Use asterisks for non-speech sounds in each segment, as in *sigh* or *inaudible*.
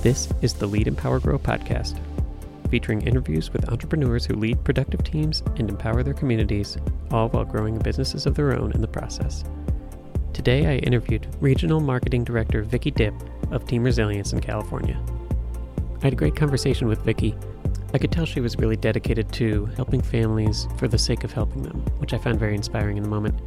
This is the Lead Empower Grow podcast, featuring interviews with entrepreneurs who lead productive teams and empower their communities, all while growing businesses of their own in the process. Today, I interviewed Regional Marketing Director Vicki Dipp of Team Resilience in California. I had a great conversation with Vicki. I could tell she was really dedicated to helping families for the sake of helping them, which I found very inspiring in the moment.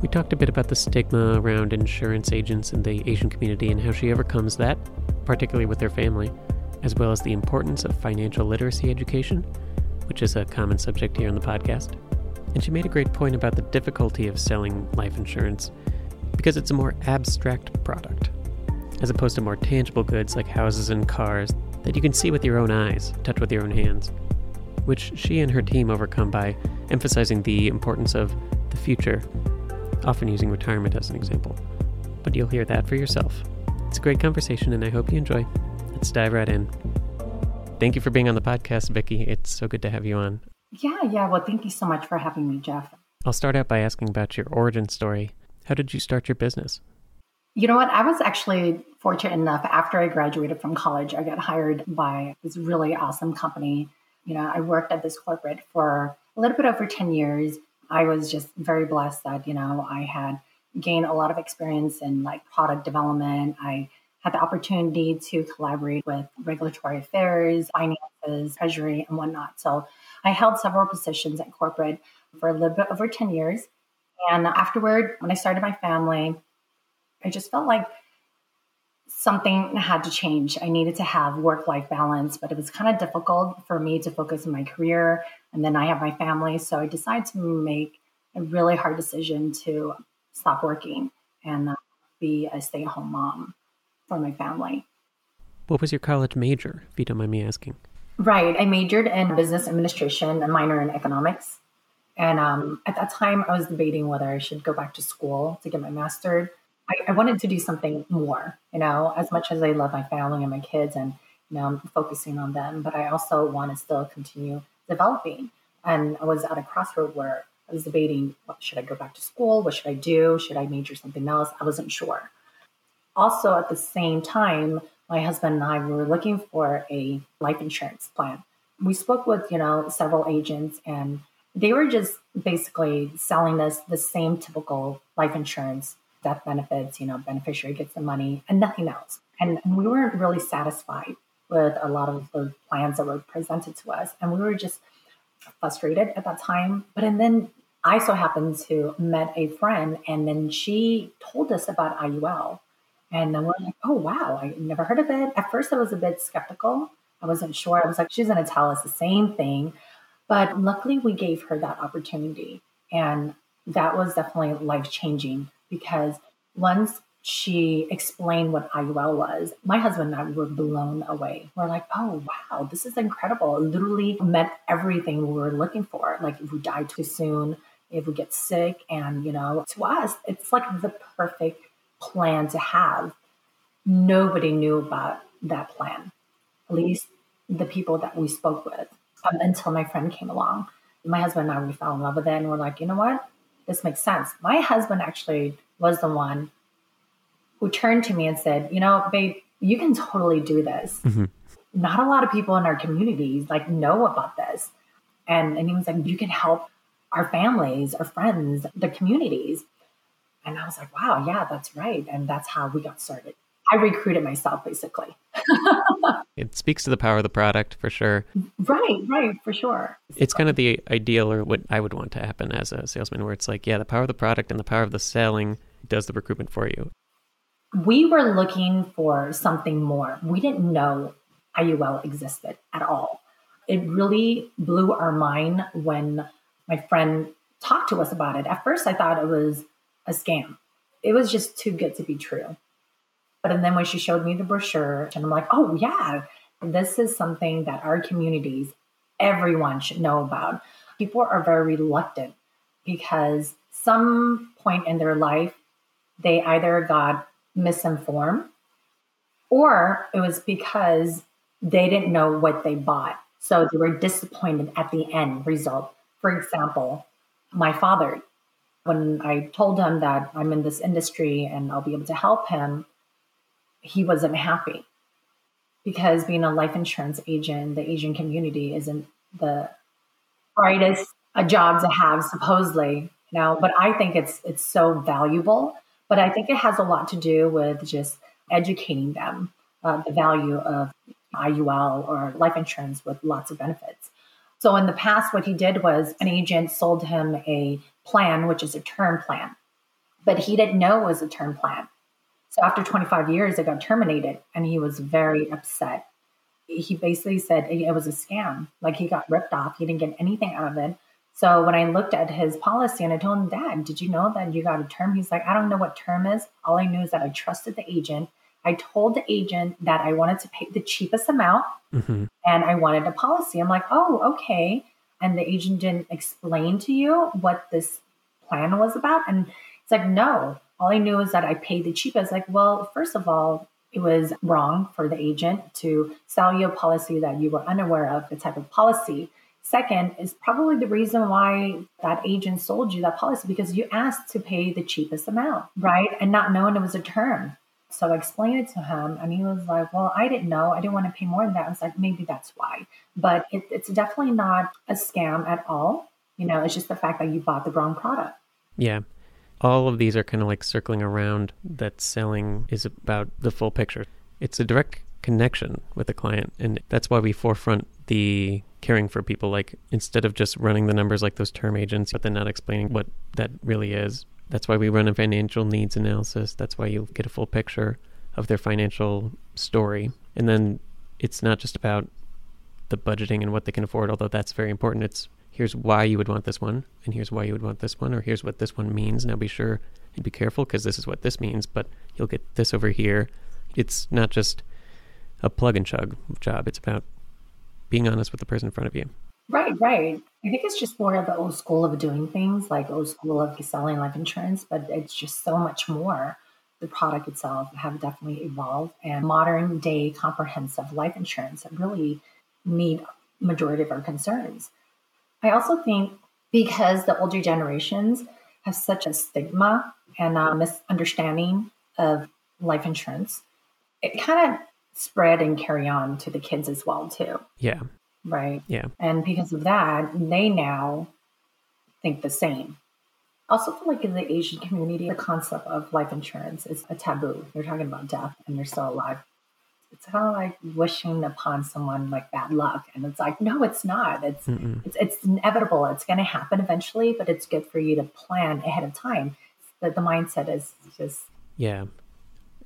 We talked a bit about the stigma around insurance agents in the Asian community and how she overcomes that, particularly with her family, as well as the importance of financial literacy education, which is a common subject here on the podcast. And she made a great point about the difficulty of selling life insurance because it's a more abstract product, as opposed to more tangible goods like houses and cars that you can see with your own eyes, touch with your own hands, which she and her team overcome by emphasizing the importance of the future often using retirement as an example. But you'll hear that for yourself. It's a great conversation, and I hope you enjoy. Let's dive right in. Thank you for being on the podcast, Vicki. It's so good to have you on. Yeah, yeah. Well, thank you so much for having me, Jeff. I'll start out by asking about your origin story. How did you start your business? You know what? I was actually fortunate enough after I graduated from college, I got hired by this really awesome company. You know, I worked at this corporate for a little bit over 10 years. I was just very blessed that, you know, I had gained a lot of experience in like product development. I had the opportunity to collaborate with regulatory affairs, finances, treasury, and whatnot. So I held several positions at corporate for a little bit over 10 years. And afterward, when I started my family, I just felt like something had to change. I needed to have work life balance, but it was kind of difficult for me to focus on my career. And then I have my family. So I decided to make a really hard decision to stop working and uh, be a stay at home mom for my family. What was your college major, if you don't mind me asking? Right. I majored in business administration and minor in economics. And um, at that time, I was debating whether I should go back to school to get my master's I, I, wanted to do something more, you know, as much as I love my family and my kids and, you know, I'm focusing on them, but I also want to still continue developing. And I was at a crossroad where I was debating, what, should I go back to school? What should I do? Should I major something else? I wasn't sure. Also, at the same time, my husband and I were looking for a life insurance plan. We spoke with, you know, several agents and they were just basically selling us the same typical life insurance death benefits, you know, beneficiary gets the money and nothing else. And we weren't really satisfied with a lot of the plans that were presented to us. And we were just frustrated at that time. But and then I so happened to met a friend and then she told us about IUL. And then we're like, oh wow, I never heard of it. At first I was a bit skeptical. I wasn't sure. I was like, she's gonna tell us the same thing. But luckily we gave her that opportunity. And that was definitely life changing because once she explained what IUL was, my husband and I were blown away. We're like, oh, wow, this is incredible. It literally met everything we were looking for. Like, if we die too soon, if we get sick, and, you know, to us, it's like the perfect plan to have. Nobody knew about that plan, at least the people that we spoke with um, until my friend came along. My husband and I, we fell in love with it, and we're like, you know what? This makes sense. My husband actually was the one who turned to me and said, you know, babe, you can totally do this. Mm-hmm. Not a lot of people in our communities like know about this. And, and he was like, you can help our families, our friends, the communities. And I was like, wow, yeah, that's right. And that's how we got started. I recruited myself basically. *laughs* it speaks to the power of the product for sure. Right, right, for sure. It's kind of the ideal or what I would want to happen as a salesman, where it's like, yeah, the power of the product and the power of the selling does the recruitment for you. We were looking for something more. We didn't know IUL existed at all. It really blew our mind when my friend talked to us about it. At first, I thought it was a scam. It was just too good to be true. But and then when she showed me the brochure, and I'm like, oh yeah, this is something that our communities, everyone should know about. People are very reluctant because some point in their life, they either got misinformed or it was because they didn't know what they bought. So they were disappointed at the end result. For example, my father, when I told him that I'm in this industry and I'll be able to help him, he wasn't happy. because being a life insurance agent, the Asian community isn't the brightest a job to have, supposedly. Know, but I think it's it's so valuable. But I think it has a lot to do with just educating them uh, the value of IUL or life insurance with lots of benefits. So in the past, what he did was an agent sold him a plan, which is a term plan, but he didn't know it was a term plan. So after 25 years, it got terminated and he was very upset. He basically said it was a scam, like he got ripped off. He didn't get anything out of it. So when I looked at his policy and I told him, Dad, did you know that you got a term? He's like, I don't know what term is. All I knew is that I trusted the agent. I told the agent that I wanted to pay the cheapest amount mm-hmm. and I wanted a policy. I'm like, oh, okay. And the agent didn't explain to you what this plan was about. And it's like, no, all I knew is that I paid the cheapest. Like, well, first of all, it was wrong for the agent to sell you a policy that you were unaware of, the type of policy. Second is probably the reason why that agent sold you that policy because you asked to pay the cheapest amount, right? And not knowing it was a term. So I explained it to him, and he was like, Well, I didn't know. I didn't want to pay more than that. I was like, Maybe that's why. But it, it's definitely not a scam at all. You know, it's just the fact that you bought the wrong product. Yeah. All of these are kind of like circling around that selling is about the full picture. It's a direct connection with the client. And that's why we forefront the caring for people. Like instead of just running the numbers like those term agents, but then not explaining what that really is, that's why we run a financial needs analysis. That's why you get a full picture of their financial story. And then it's not just about the budgeting and what they can afford, although that's very important. It's here's why you would want this one, and here's why you would want this one, or here's what this one means. Now be sure and be careful because this is what this means, but you'll get this over here. It's not just a plug and chug job, it's about being honest with the person in front of you. Right, right. I think it's just more of the old school of doing things, like old school of selling life insurance, but it's just so much more. The product itself have definitely evolved, and modern day comprehensive life insurance really meet majority of our concerns. I also think because the older generations have such a stigma and a misunderstanding of life insurance, it kind of spread and carry on to the kids as well too. Yeah right? Yeah. And because of that, they now think the same. Also, feel like in the Asian community, the concept of life insurance is a taboo. They're talking about death and they're still alive. It's kind of like wishing upon someone like bad luck, and it's like, no, it's not. It's it's, it's inevitable. It's going to happen eventually, but it's good for you to plan ahead of time. That the mindset is just yeah.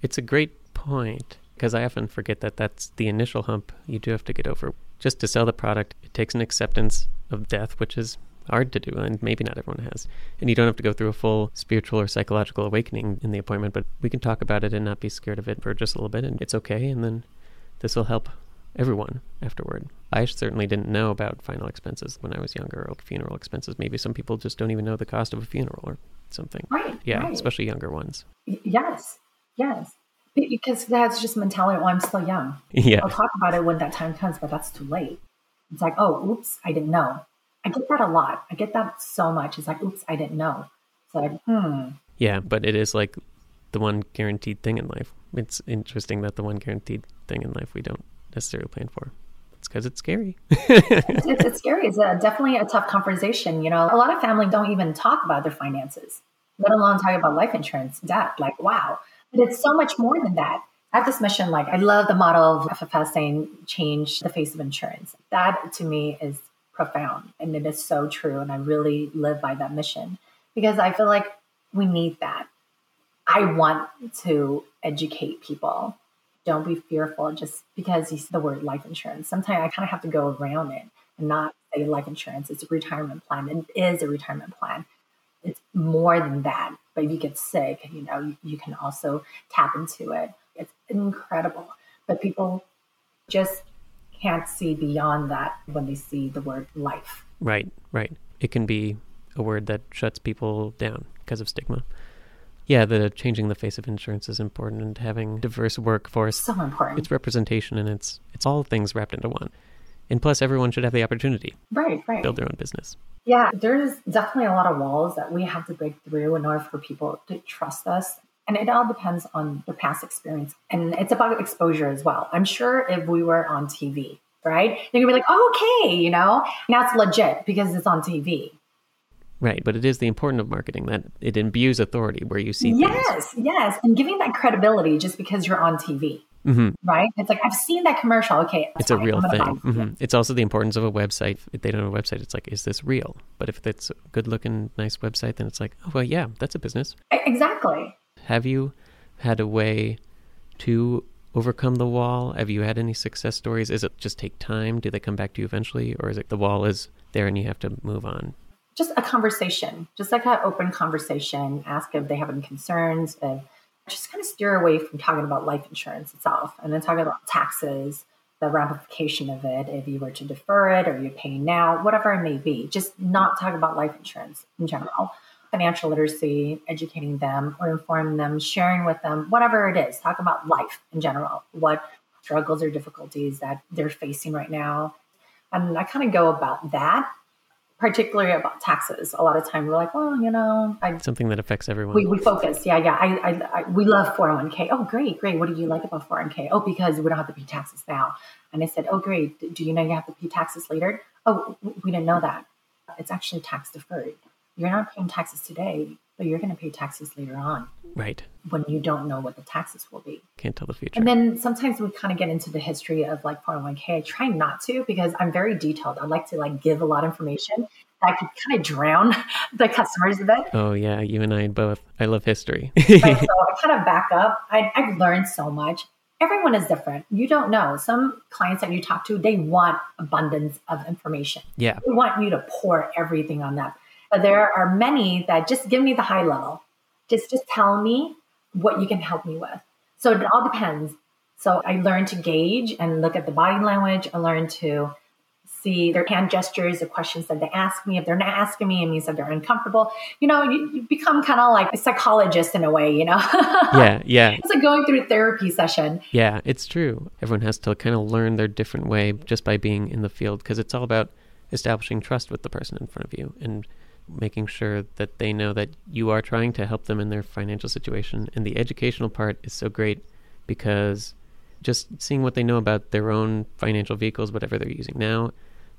It's a great point because I often forget that that's the initial hump you do have to get over just to sell the product, it takes an acceptance of death, which is hard to do, and maybe not everyone has. And you don't have to go through a full spiritual or psychological awakening in the appointment, but we can talk about it and not be scared of it for just a little bit, and it's okay. And then this will help everyone afterward. I certainly didn't know about final expenses when I was younger, or funeral expenses. Maybe some people just don't even know the cost of a funeral or something. Right. Yeah, right. especially younger ones. Yes. Yes because that's just mentality. Well, I'm still young. *laughs* Yeah. I'll talk about it when that time comes, but that's too late. It's like, oh, oops, I didn't know. I get that a lot. I get that so much. It's like, oops, I didn't know. It's like, hmm. Yeah, but it is like the one guaranteed thing in life. It's interesting that the one guaranteed thing in life we don't necessarily plan for. It's because it's scary. it's, it's, it's, scary. It's a, definitely a tough conversation. You know, a lot of family don't even talk about their finances, let alone talk about life insurance, debt. Like, wow, but it's so much more than that. I have this mission, like I love the model of FFS saying change the face of insurance. That to me is profound and it is so true. And I really live by that mission because I feel like we need that. I want to educate people. Don't be fearful just because you see the word life insurance. Sometimes I kind of have to go around it and not say life insurance. It's a retirement plan. It is a retirement plan it's more than that. But if you get sick, you know, you, you can also tap into it. It's incredible. But people just can't see beyond that when they see the word life. Right, right. It can be a word that shuts people down because of stigma. Yeah, the changing the face of insurance is important and having diverse workforce. So important. It's representation and it's it's all things wrapped into one. And plus everyone should have the opportunity. Right, right. Build their own business. Yeah, there's definitely a lot of walls that we have to break through in order for people to trust us. And it all depends on their past experience. And it's about exposure as well. I'm sure if we were on TV, right? They're gonna be like, oh, okay, you know, now it's legit because it's on TV. Right, but it is the importance of marketing that it imbues authority where you see yes, things. yes, and giving that credibility just because you're on TV. Mm-hmm. Right? It's like I've seen that commercial. Okay, it's a real thing. Mm-hmm. It's also the importance of a website. If they don't have a website, it's like, is this real? But if it's a good looking, nice website, then it's like, oh well, yeah, that's a business. Exactly. Have you had a way to overcome the wall? Have you had any success stories? Is it just take time? Do they come back to you eventually, or is it the wall is there and you have to move on? Just a conversation, just like an open conversation. Ask if they have any concerns. If just kind of steer away from talking about life insurance itself and then talking about taxes, the ramification of it, if you were to defer it or you're paying now, whatever it may be. Just not talk about life insurance in general. Financial literacy, educating them or informing them, sharing with them, whatever it is. Talk about life in general, what struggles or difficulties that they're facing right now. And I kind of go about that particularly about taxes. A lot of time we're like, well, you know, I, something that affects everyone. We, we focus. Yeah, yeah. I, I, I, we love 401k. Oh, great, great. What do you like about 401k? Oh, because we don't have to pay taxes now. And I said, oh, great. Do you know you have to pay taxes later? Oh, we didn't know that. It's actually tax deferred. You're not paying taxes today, but you're going to pay taxes later on. Right. When you don't know what the taxes will be. Can't tell the future. And then sometimes we kind of get into the history of like 401k. I try not to because I'm very detailed. I like to like give a lot of information. I could kind of drown *laughs* the customers a bit. Oh yeah, you and I both. I love history. *laughs* right, so *laughs* I kind of back up. I, I've learned so much. Everyone is different. You don't know. Some clients that you talk to, they want abundance of information. Yeah. They want you to pour everything on them. But there are many that just give me the high level. Just just tell me what you can help me with. So it all depends. So I learned to gauge and look at the body language. I learned to see their hand gestures, the questions that they ask me. If they're not asking me, it means that they're uncomfortable. You know, you, you become kind of like a psychologist in a way, you know? *laughs* yeah, yeah. It's like going through a therapy session. Yeah, it's true. Everyone has to kind of learn their different way just by being in the field because it's all about establishing trust with the person in front of you and making sure that they know that you are trying to help them in their financial situation. And the educational part is so great because just seeing what they know about their own financial vehicles, whatever they're using now,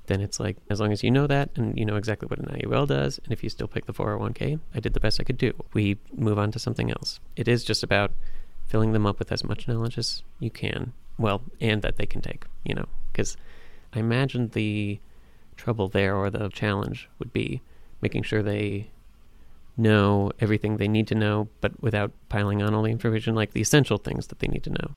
then it's like as long as you know that and you know exactly what an IUL does, and if you still pick the 401k, I did the best I could do. We move on to something else. It is just about filling them up with as much knowledge as you can, well, and that they can take, you know, because I imagine the trouble there or the challenge would be making sure they know everything they need to know, but without piling on all the information, like the essential things that they need to know.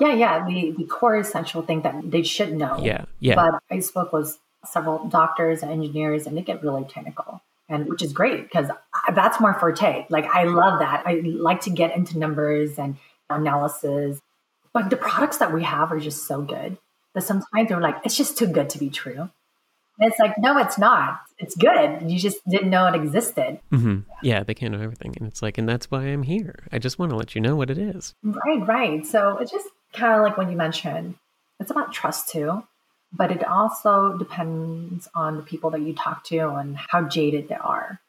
Yeah, yeah, the, the core essential thing that they should know. Yeah, yeah. But I spoke with several doctors and engineers, and they get really technical, and which is great because that's more forte. Like I love that. I like to get into numbers and analysis, but the products that we have are just so good that sometimes they're like, it's just too good to be true. And it's like, no, it's not. It's good. You just didn't know it existed. Mm-hmm. Yeah, they can't know everything. And it's like, and that's why I'm here. I just want to let you know what it is. Right, right. So it's just kind of like when you mentioned, it's about trust too, but it also depends on the people that you talk to and how jaded they are.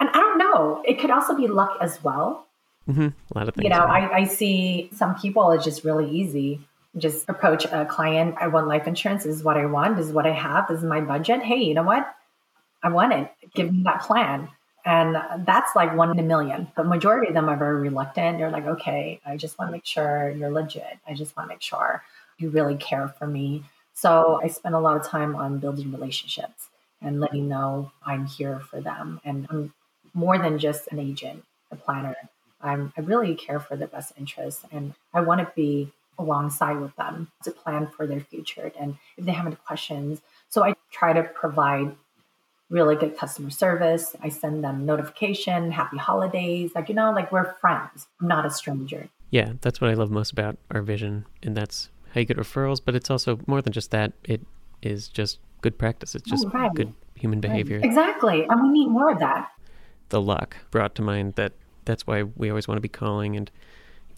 And I don't know, it could also be luck as well. Mm-hmm. A lot of things. You know, I, I see some people, it's just really easy. Just approach a client. I want life insurance. This is what I want. This is what I have. This is my budget. Hey, you know what? I want it. Give me that plan. And that's like one in a million. The majority of them are very reluctant. They're like, okay, I just want to make sure you're legit. I just want to make sure you really care for me. So I spend a lot of time on building relationships and letting know I'm here for them. And I'm more than just an agent, a planner. I'm, I really care for their best interests and I want to be alongside with them to plan for their future. And if they have any questions, so I try to provide really good customer service. I send them notification, happy holidays. Like, you know, like we're friends. I'm not a stranger. Yeah, that's what I love most about our vision. And that's how you get referrals. But it's also more than just that. It is just good practice. It's just oh, right. good human behavior. Right. Exactly. And we need more of that. The luck brought to mind that that's why we always want to be calling and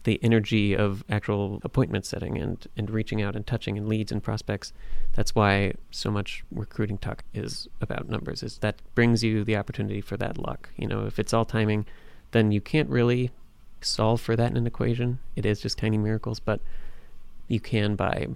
the energy of actual appointment setting and, and reaching out and touching and leads and prospects. That's why so much recruiting talk is about numbers. Is that brings you the opportunity for that luck. You know, if it's all timing, then you can't really solve for that in an equation. It is just tiny miracles, but you can by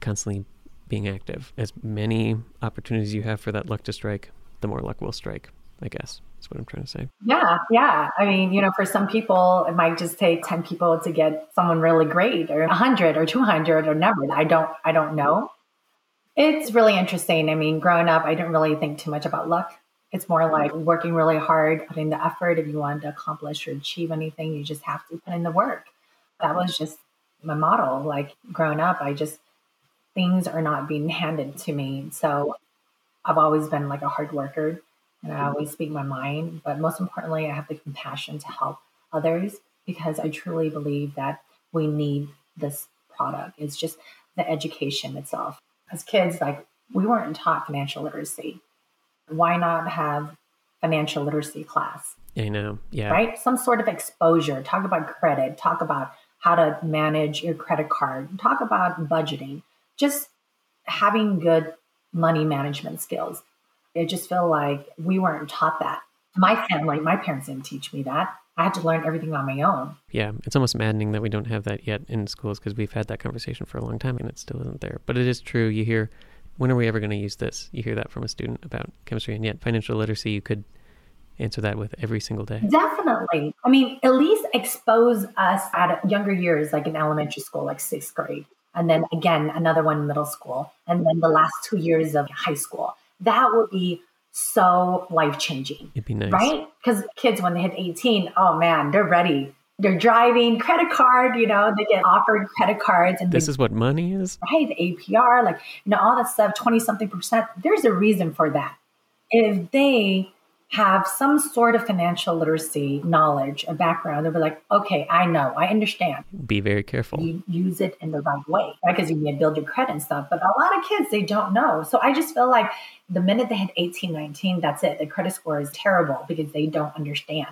constantly being active. As many opportunities you have for that luck to strike, the more luck will strike, I guess. That's what I'm trying to say. Yeah, yeah. I mean, you know, for some people, it might just take 10 people to get someone really great or 100 or 200 or never. I don't I don't know. It's really interesting. I mean, growing up, I didn't really think too much about luck. It's more like working really hard, putting the effort. If you want to accomplish or achieve anything, you just have to put in the work. That was just my model. Like growing up, I just, things are not being handed to me. So I've always been like a hard worker and I always speak my mind. But most importantly, I have the compassion to help others because I truly believe that we need this product. It's just the education itself. As kids, like we weren't taught financial literacy. Why not have financial literacy class? I know. Yeah. Right? Some sort of exposure. Talk about credit. Talk about how to manage your credit card. Talk about budgeting. Just having good money management skills. I just feel like we weren't taught that. My family, my parents didn't teach me that. I had to learn everything on my own. Yeah, it's almost maddening that we don't have that yet in schools because we've had that conversation for a long time and it still isn't there. But it is true. You hear, when are we ever going to use this? You hear that from a student about chemistry, and yet financial literacy, you could answer that with every single day. Definitely. I mean, at least expose us at younger years, like in elementary school, like sixth grade. And then again, another one in middle school. And then the last two years of high school that would be so life changing. It'd be nice. Right? Because kids, when they hit 18, oh man, they're ready. They're driving credit card, you know, they get offered credit cards. And this they, is what money is? Right. The APR, like, you know, all that stuff, 20 something percent. There's a reason for that. If they have some sort of financial literacy knowledge, a background, they'll be like, okay, I know, I understand. Be very careful. You use it in the right way, right? Because you need to build your credit and stuff. But a lot of kids, they don't know. So I just feel like the minute they hit 18, 19, that's it. The credit score is terrible because they don't understand.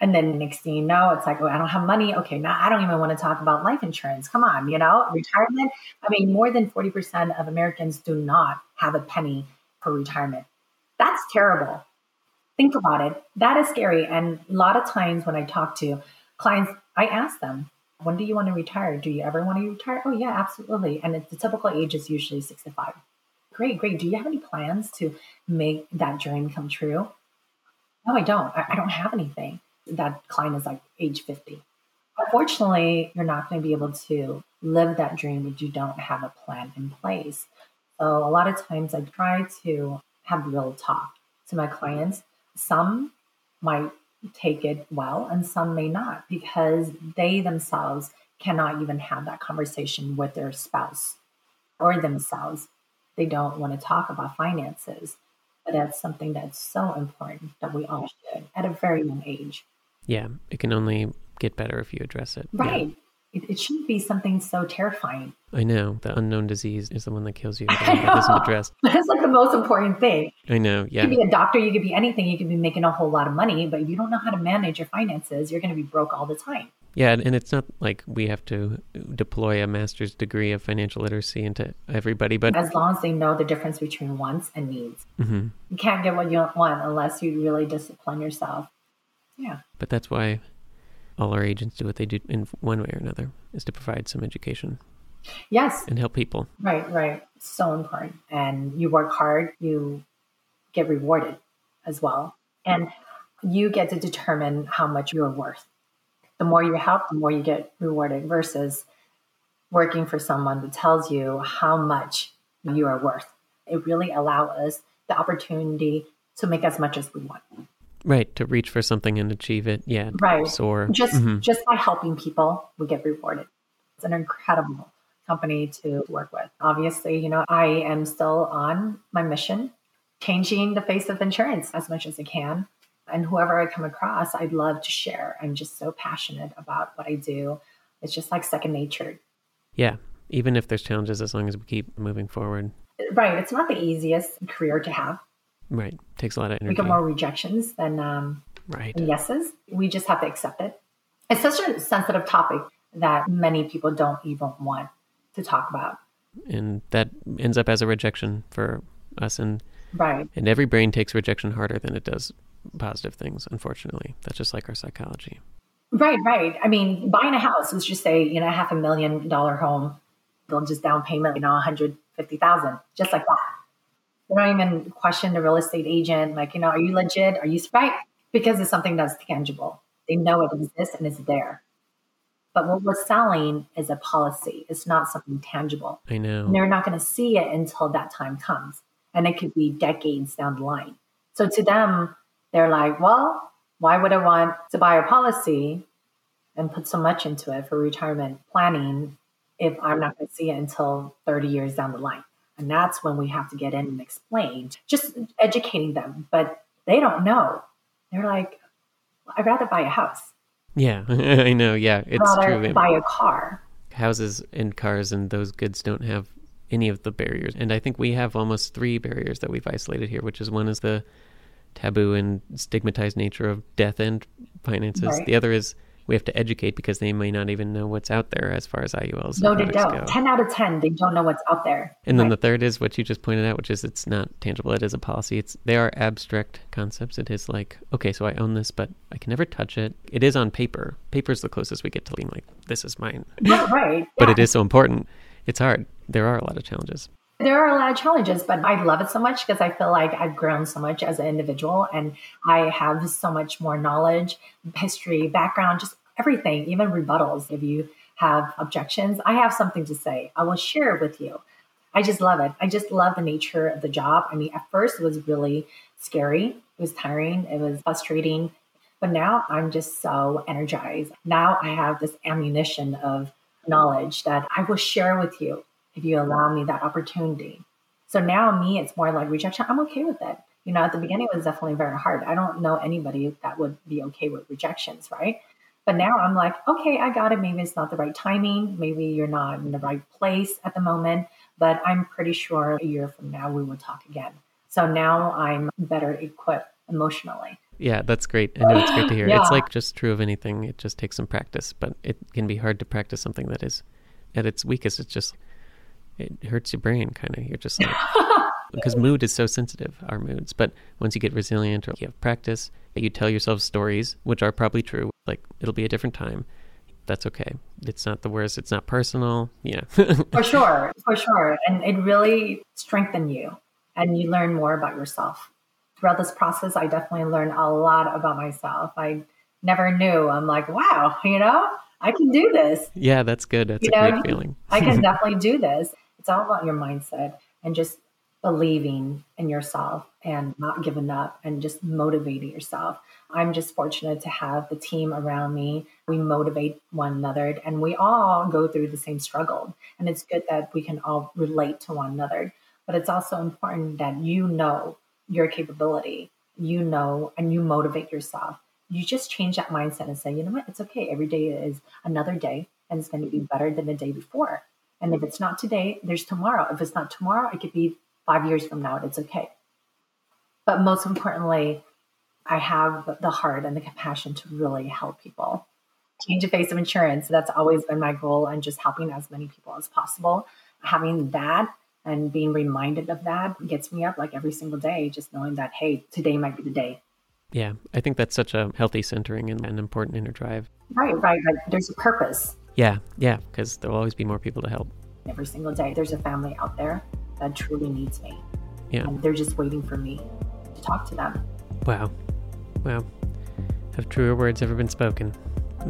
And then next thing you know, it's like, oh, I don't have money. Okay, now I don't even want to talk about life insurance. Come on, you know, retirement. I mean, more than 40% of Americans do not have a penny for retirement. That's terrible think about it. That is scary. And a lot of times when I talk to clients, I ask them, when do you want to retire? Do you ever want to retire? Oh, yeah, absolutely. And the typical age is usually 65. Great, great. Do you have any plans to make that dream come true? No, I don't. I, I don't have anything. That client is like age 50. Unfortunately, you're not going to be able to live that dream if you don't have a plan in place. So, a lot of times I try to have real talk to my clients some might take it well and some may not because they themselves cannot even have that conversation with their spouse or themselves. They don't want to talk about finances. But that's something that's so important that we all should at a very young age. Yeah, it can only get better if you address it. Right. Yeah. It, it, shouldn't be something so terrifying. I know. The unknown disease is the one that kills you *laughs* that isn't addressed. *laughs* That's like the most important thing. I know. Yeah. You could be a doctor, you could be anything, you could be making a whole lot of money, but if you don't know how to manage your finances, you're going to be broke all the time. Yeah, and it's not like we have to deploy a master's degree of financial literacy into everybody, but as long as they know the difference between wants and needs, mm-hmm. you can't get what you want unless you really discipline yourself. Yeah. But that's why all our agents do what they do in one way or another is to provide some education. Yes. And help people. Right, right. So important. And you work hard, you get rewarded as well. And you get to determine how much you're worth. The more you help, the more you get rewarded versus working for someone that tells you how much you are worth. It really allows us the opportunity to make as much as we want. Right, to reach for something and achieve it. Yeah. Right. Soar. Just mm-hmm. just by helping people, we get rewarded. It's an incredible company to work with. Obviously, you know, I am still on my mission, changing the face of insurance as much as I can. And whoever I come across, I'd love to share. I'm just so passionate about what I do. It's just like second nature. Yeah. Even if there's challenges, as long as we keep moving forward. Right. It's not the easiest career to have. Right. Takes a lot of energy. We get more rejections than um, right. yeses. We just have to accept it. It's such a sensitive topic that many people don't even want to talk about. And that ends up as a rejection for us. And right. And every brain takes rejection harder than it does positive things. Unfortunately, that's just like our psychology. Right, right. I mean, buying a house, let's just say, you know, a half a million dollar home, they'll just down payment, you know, 150,000, just like that. They don't even question the real estate agent, like, you know, are you legit? Are you right? Because it's something that's tangible. They know it exists and it's there. But what we're selling is a policy. It's not something tangible. I know. And they're not going to see it until that time comes. And it could be decades down the line. So to them, they're like, well, why would I want to buy a policy and put so much into it for retirement planning if I'm not going to see it until 30 years down the line? And that's when we have to get in and explain, just educating them. But they don't know. They're like, I'd rather buy a house. Yeah, *laughs* I know. Yeah, it's rather true. buy a car. Houses and cars and those goods don't have any of the barriers. And I think we have almost three barriers that we've isolated here, which is one is the taboo and stigmatized nature of death and finances. Right. The other is we have to educate because they may not even know what's out there as far as IULs. Go. No, they don't. go. 10 out of 10, they don't know what's out there. And then the third is what you just pointed out, which is it's not tangible. It is a policy. It's they are abstract concepts. It is like okay, so I own this, but I can never touch it. It is on paper. Paper is the closest we get to being like this is mine. Right, right. But yeah. it is so important. It's hard. There are a lot of challenges. There are a lot of challenges, but I love it so much because I feel like I've grown so much as an individual and I have so much more knowledge, history, background, just everything, even rebuttals. If you have objections, I have something to say. I will share it with you. I just love it. I just love the nature of the job. I mean, at first it was really scary, it was tiring, it was frustrating, but now I'm just so energized. Now I have this ammunition of knowledge that I will share with you if you allow me that opportunity. So now me, it's more like rejection. I'm okay with it. You know, at the beginning it was definitely very hard. I don't know anybody that would be okay with rejections, right? But now I'm like, okay, I got it. Maybe it's not the right timing. Maybe you're not in the right place at the moment, but I'm pretty sure a year from now we will talk again. So now I'm better equipped emotionally. Yeah, that's great. I know it's great to hear. *laughs* Yeah. It's like just true of anything. It just takes some practice, but it can be hard to practice something that is at its weakest. It's just it hurts your brain kind of. You're just like *laughs* because mood is so sensitive, our moods. But once you get resilient or you have practice, you tell yourself stories, which are probably true. Like it'll be a different time. That's okay. It's not the worst. It's not personal. Yeah. *laughs* For sure, for sure. And it really strengthened you and you learn more about yourself. Throughout this process, I definitely learned a lot about myself. I never knew. I'm like, wow, you know, I can do this. yeah, that's good. That's You a know, great feeling. I can *laughs* definitely do this. It's all about your mindset and just believing in yourself and not giving up and just motivating yourself. I'm just fortunate to have the team around me. We motivate one another and we all go through the same struggle. And it's good that we can all relate to one another. But it's also important that you know your capability, you know, and you motivate yourself. You just change that mindset and say, you know what, it's okay. Every day is another day and it's going to be better than the day before. And if it's not today, there's tomorrow. If it's not tomorrow, it could be five years from now. And it's okay. But most importantly, I have the heart and the compassion to really help people. Change the face of insurance. That's always been my goal and just helping as many people as possible. Having that and being reminded of that gets me up like every single day, just knowing that, hey, today might be the day. Yeah, I think that's such a healthy centering and an important inner drive. Right, right, right. There's a purpose Yeah, yeah, because there'll always be more people to help. every single day. There's a family out there that truly needs me. Yeah. And they're just waiting for me to talk to them. Wow. Wow. Have truer words ever been spoken?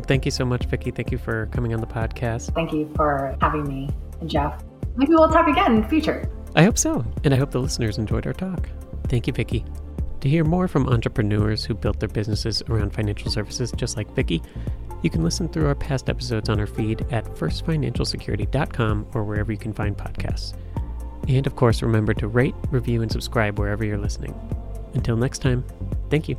Thank you so much, Vicki. Thank you for coming on the podcast. Thank you for having me, and Jeff. Maybe we'll talk again in the future. I hope so, and I hope the listeners enjoyed our talk. Thank you, Vicki. To hear more from entrepreneurs who built their businesses around financial services just like Vicki, you can listen through our past episodes on our feed at firstfinancialsecurity.com or wherever you can find podcasts. And of course, remember to rate, review, and subscribe wherever you're listening. Until next time, thank you.